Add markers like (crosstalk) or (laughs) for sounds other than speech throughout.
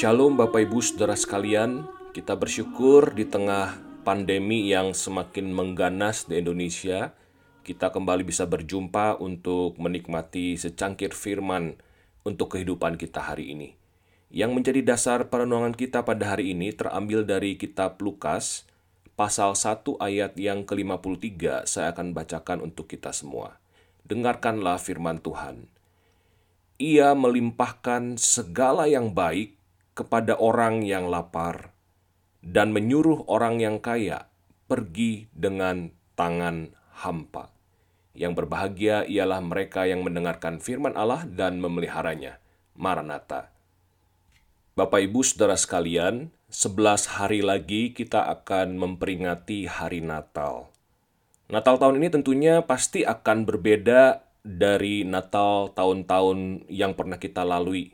Shalom Bapak Ibu Saudara sekalian, kita bersyukur di tengah pandemi yang semakin mengganas di Indonesia, kita kembali bisa berjumpa untuk menikmati secangkir firman untuk kehidupan kita hari ini. Yang menjadi dasar perenungan kita pada hari ini terambil dari kitab Lukas, pasal 1 ayat yang ke-53 saya akan bacakan untuk kita semua. Dengarkanlah firman Tuhan. Ia melimpahkan segala yang baik kepada orang yang lapar dan menyuruh orang yang kaya pergi dengan tangan hampa. Yang berbahagia ialah mereka yang mendengarkan firman Allah dan memeliharanya. Maranatha. Bapak Ibu Saudara sekalian, 11 hari lagi kita akan memperingati hari Natal. Natal tahun ini tentunya pasti akan berbeda dari Natal tahun-tahun yang pernah kita lalui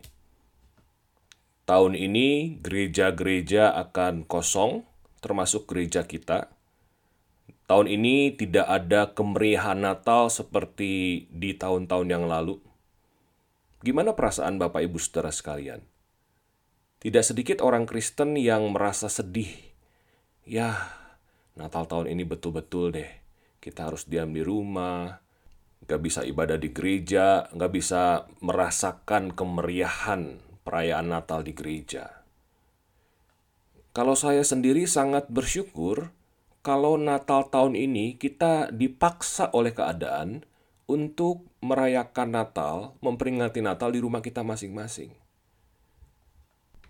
Tahun ini gereja-gereja akan kosong, termasuk gereja kita. Tahun ini tidak ada kemeriahan Natal seperti di tahun-tahun yang lalu. Gimana perasaan Bapak Ibu Saudara sekalian? Tidak sedikit orang Kristen yang merasa sedih. Ya, Natal tahun ini betul-betul deh. Kita harus diam di rumah, gak bisa ibadah di gereja, gak bisa merasakan kemeriahan perayaan Natal di gereja. Kalau saya sendiri sangat bersyukur kalau Natal tahun ini kita dipaksa oleh keadaan untuk merayakan Natal, memperingati Natal di rumah kita masing-masing.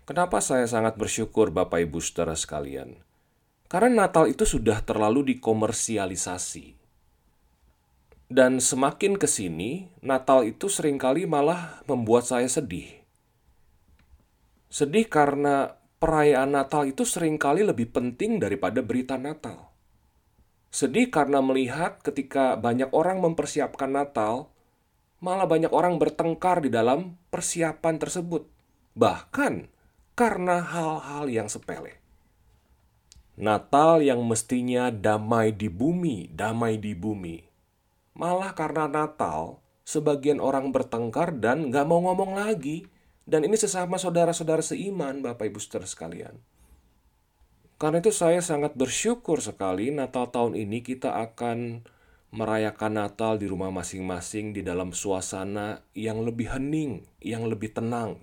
Kenapa saya sangat bersyukur Bapak Ibu Saudara sekalian? Karena Natal itu sudah terlalu dikomersialisasi. Dan semakin ke sini, Natal itu sering kali malah membuat saya sedih. Sedih karena perayaan Natal itu sering kali lebih penting daripada berita Natal. Sedih karena melihat ketika banyak orang mempersiapkan Natal, malah banyak orang bertengkar di dalam persiapan tersebut. Bahkan karena hal-hal yang sepele. Natal yang mestinya damai di bumi, damai di bumi. Malah karena Natal, sebagian orang bertengkar dan gak mau ngomong lagi dan ini sesama saudara-saudara seiman, Bapak Ibu Saudara sekalian. Karena itu saya sangat bersyukur sekali Natal tahun ini kita akan merayakan Natal di rumah masing-masing di dalam suasana yang lebih hening, yang lebih tenang.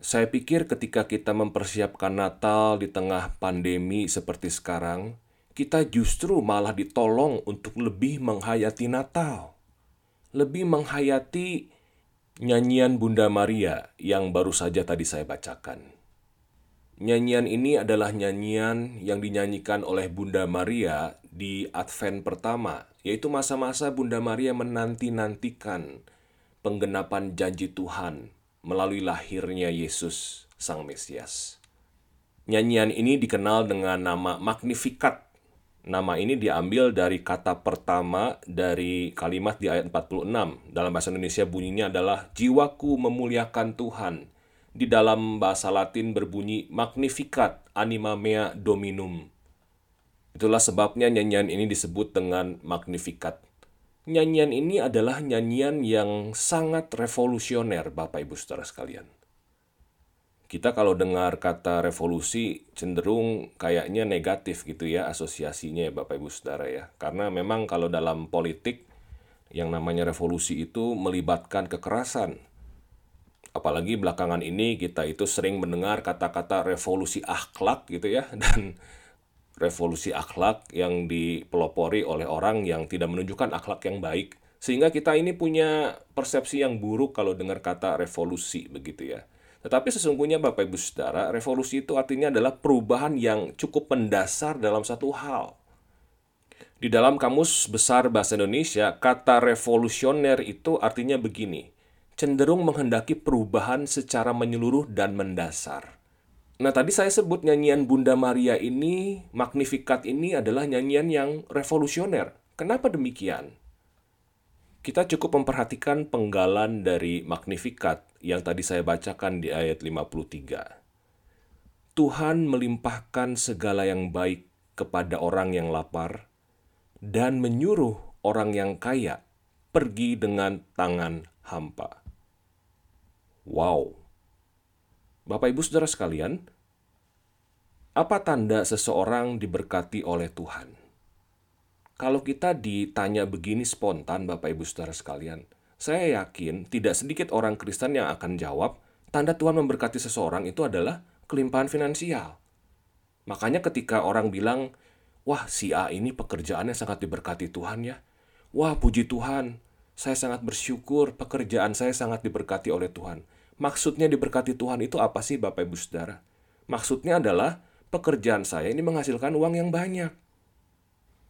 Saya pikir ketika kita mempersiapkan Natal di tengah pandemi seperti sekarang, kita justru malah ditolong untuk lebih menghayati Natal. Lebih menghayati Nyanyian Bunda Maria yang baru saja tadi saya bacakan. Nyanyian ini adalah nyanyian yang dinyanyikan oleh Bunda Maria di Advent pertama, yaitu masa-masa Bunda Maria menanti-nantikan penggenapan janji Tuhan melalui lahirnya Yesus, Sang Mesias. Nyanyian ini dikenal dengan nama Magnificat Nama ini diambil dari kata pertama dari kalimat di ayat 46. Dalam bahasa Indonesia bunyinya adalah jiwaku memuliakan Tuhan. Di dalam bahasa Latin berbunyi Magnificat anima mea dominum. Itulah sebabnya nyanyian ini disebut dengan Magnificat. Nyanyian ini adalah nyanyian yang sangat revolusioner Bapak Ibu Saudara sekalian kita kalau dengar kata revolusi cenderung kayaknya negatif gitu ya asosiasinya ya Bapak Ibu Saudara ya. Karena memang kalau dalam politik yang namanya revolusi itu melibatkan kekerasan. Apalagi belakangan ini kita itu sering mendengar kata-kata revolusi akhlak gitu ya (laughs) dan revolusi akhlak yang dipelopori oleh orang yang tidak menunjukkan akhlak yang baik sehingga kita ini punya persepsi yang buruk kalau dengar kata revolusi begitu ya. Tetapi sesungguhnya Bapak Ibu Saudara, revolusi itu artinya adalah perubahan yang cukup mendasar dalam satu hal. Di dalam Kamus Besar Bahasa Indonesia, kata revolusioner itu artinya begini, cenderung menghendaki perubahan secara menyeluruh dan mendasar. Nah tadi saya sebut nyanyian Bunda Maria ini, Magnificat ini adalah nyanyian yang revolusioner. Kenapa demikian? Kita cukup memperhatikan penggalan dari Magnificat yang tadi saya bacakan di ayat 53. Tuhan melimpahkan segala yang baik kepada orang yang lapar dan menyuruh orang yang kaya pergi dengan tangan hampa. Wow. Bapak Ibu Saudara sekalian, apa tanda seseorang diberkati oleh Tuhan? Kalau kita ditanya begini spontan, Bapak Ibu Saudara sekalian, saya yakin tidak sedikit orang Kristen yang akan jawab, tanda Tuhan memberkati seseorang itu adalah kelimpahan finansial. Makanya ketika orang bilang, wah si A ini pekerjaannya sangat diberkati Tuhan ya. Wah puji Tuhan, saya sangat bersyukur pekerjaan saya sangat diberkati oleh Tuhan. Maksudnya diberkati Tuhan itu apa sih Bapak Ibu Saudara? Maksudnya adalah pekerjaan saya ini menghasilkan uang yang banyak.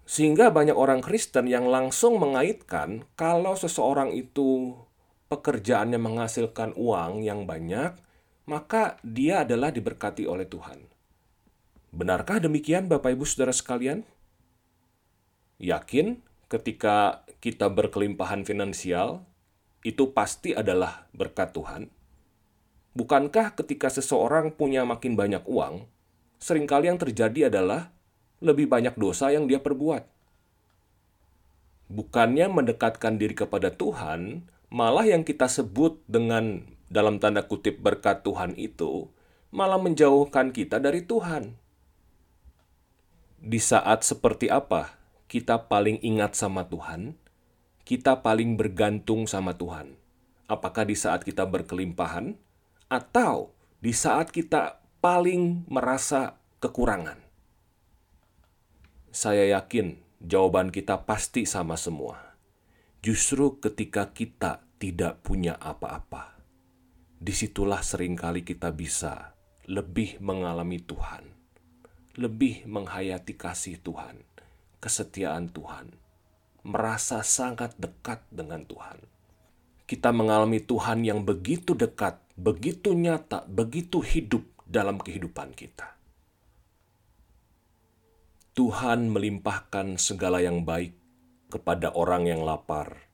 Sehingga banyak orang Kristen yang langsung mengaitkan kalau seseorang itu pekerjaannya menghasilkan uang yang banyak, maka dia adalah diberkati oleh Tuhan. Benarkah demikian Bapak Ibu Saudara sekalian? Yakin ketika kita berkelimpahan finansial, itu pasti adalah berkat Tuhan? Bukankah ketika seseorang punya makin banyak uang, sering kali yang terjadi adalah lebih banyak dosa yang dia perbuat. Bukannya mendekatkan diri kepada Tuhan, malah yang kita sebut dengan dalam tanda kutip berkat Tuhan itu malah menjauhkan kita dari Tuhan. Di saat seperti apa kita paling ingat sama Tuhan? Kita paling bergantung sama Tuhan. Apakah di saat kita berkelimpahan atau di saat kita paling merasa kekurangan? Saya yakin jawaban kita pasti sama semua. Justru ketika kita tidak punya apa-apa, di situlah sering kali kita bisa lebih mengalami Tuhan, lebih menghayati kasih Tuhan, kesetiaan Tuhan, merasa sangat dekat dengan Tuhan. Kita mengalami Tuhan yang begitu dekat, begitu nyata, begitu hidup dalam kehidupan kita. Tuhan melimpahkan segala yang baik kepada orang yang lapar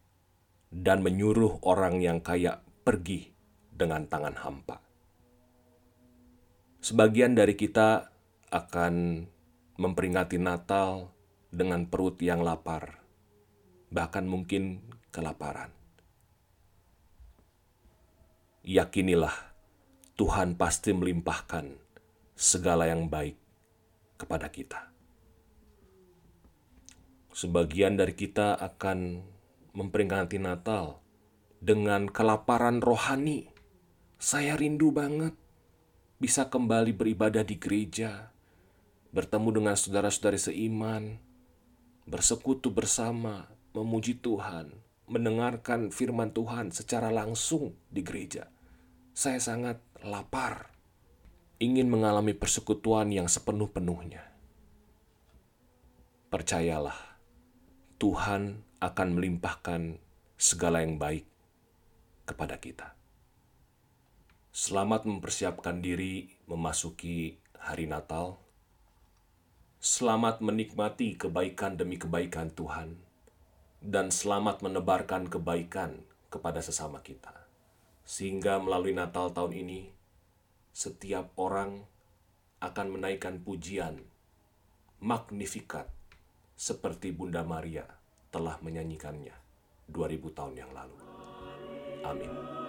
dan menyuruh orang yang kaya pergi dengan tangan hampa. Sebagian dari kita akan memperingati Natal dengan perut yang lapar, bahkan mungkin kelaparan. Yakinilah Tuhan pasti melimpahkan segala yang baik kepada kita sebagian dari kita akan memperingati Natal dengan kelaparan rohani. Saya rindu banget bisa kembali beribadah di gereja, bertemu dengan saudara-saudari seiman, bersekutu bersama, memuji Tuhan, mendengarkan firman Tuhan secara langsung di gereja. Saya sangat lapar, ingin mengalami persekutuan yang sepenuh-penuhnya. Percayalah, Tuhan akan melimpahkan segala yang baik kepada kita. Selamat mempersiapkan diri memasuki hari Natal. Selamat menikmati kebaikan demi kebaikan Tuhan, dan selamat menebarkan kebaikan kepada sesama kita, sehingga melalui Natal tahun ini setiap orang akan menaikkan pujian, magnifikat seperti Bunda Maria telah menyanyikannya 2000 tahun yang lalu. Amin.